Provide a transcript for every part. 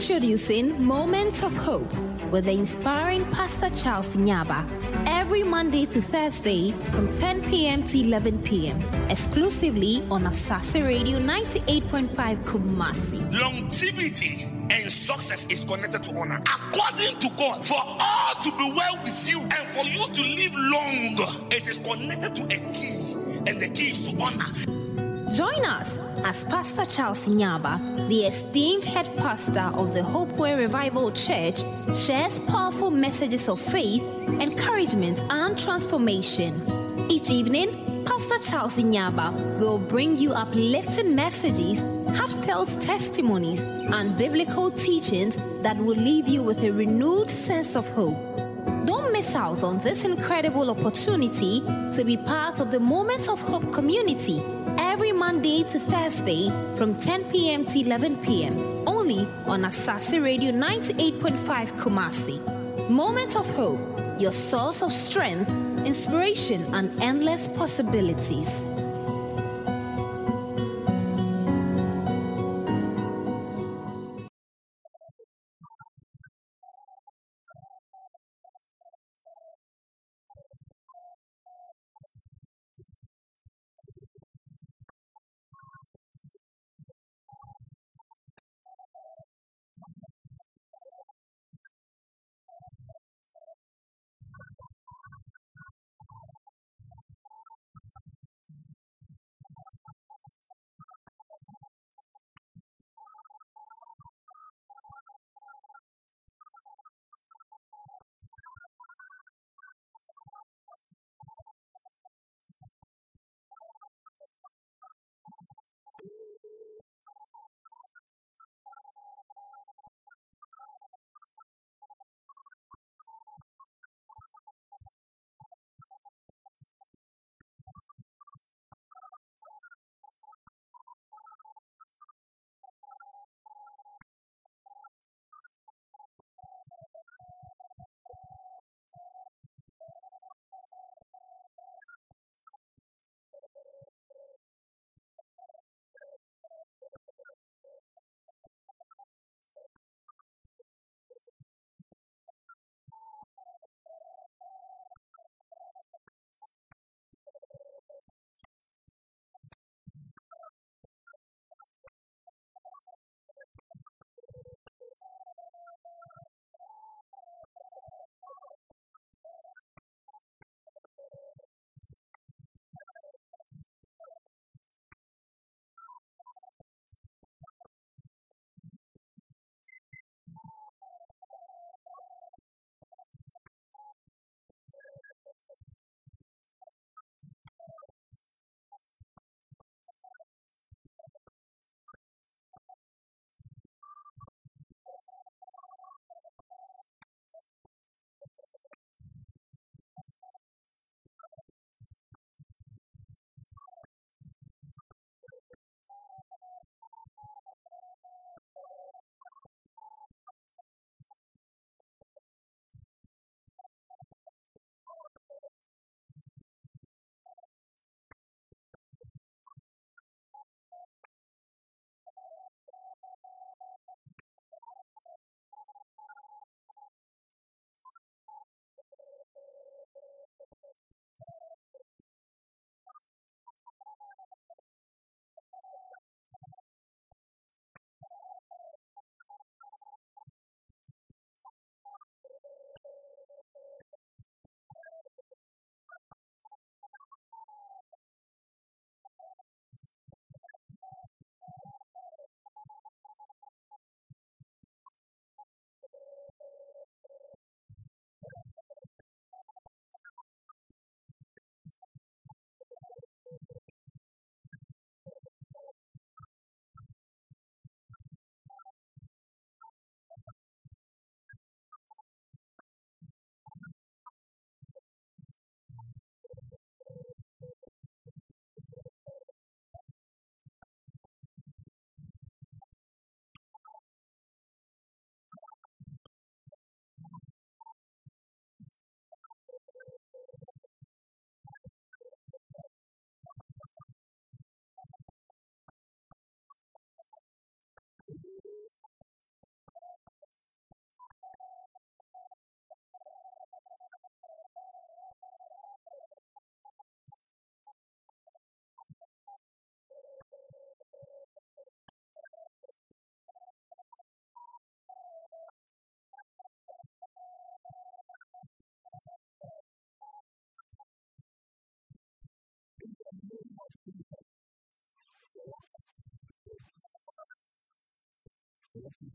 Introducing Moments of Hope with the inspiring Pastor Charles Nyaba. Every Monday to Thursday from 10 p.m. to 11 p.m. Exclusively on Asaase Radio 98.5 Kumasi. Longevity and success is connected to honor. According to God, for all to be well with you and for you to live long, it is connected to a key, and the key is to honor. Join us as Pastor Charles Nyaba, the esteemed head pastor of the Hopeway Revival Church, shares powerful messages of faith, encouragement, and transformation. Each evening, Pastor Charles Nyaba will bring you uplifting messages, heartfelt testimonies, and biblical teachings that will leave you with a renewed sense of hope. Don't miss out on this incredible opportunity to be part of the Moment of Hope community Monday to Thursday from 10 p.m. to 11 p.m. only on Asaase Radio 98.5 Kumasi. Moment of Hope, your source of strength, inspiration, and endless possibilities.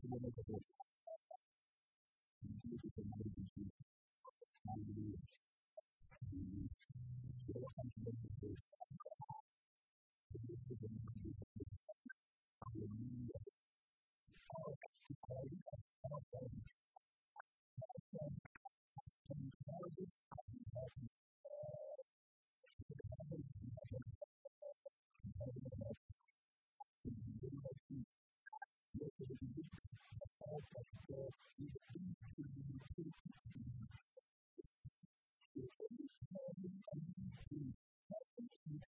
to the next person. Jesus is amazing to you. Hallelujah. There was something that was there. Jesus is amazing to you. Hallelujah. Power to call you. Power to call you. Thank you.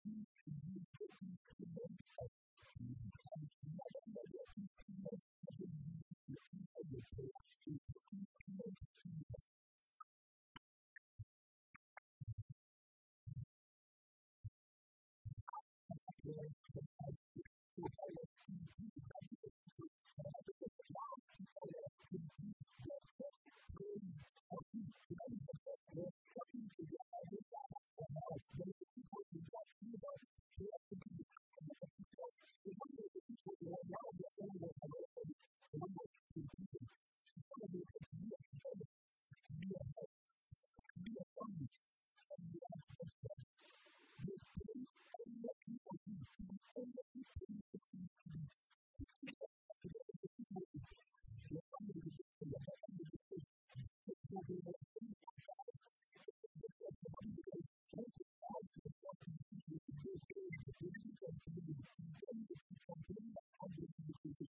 实际上是一个真正的创新的，它就是一个。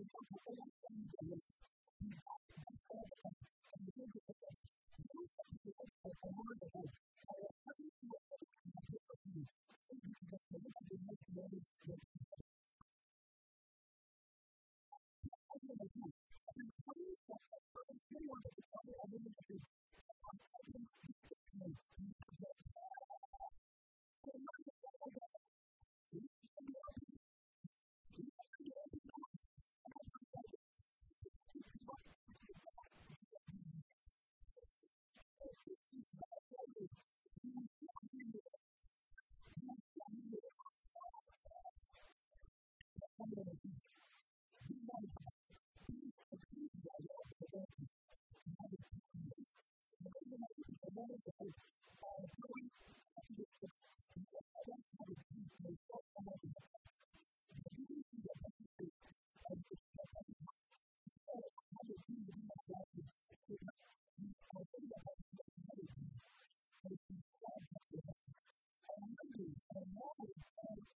the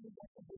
the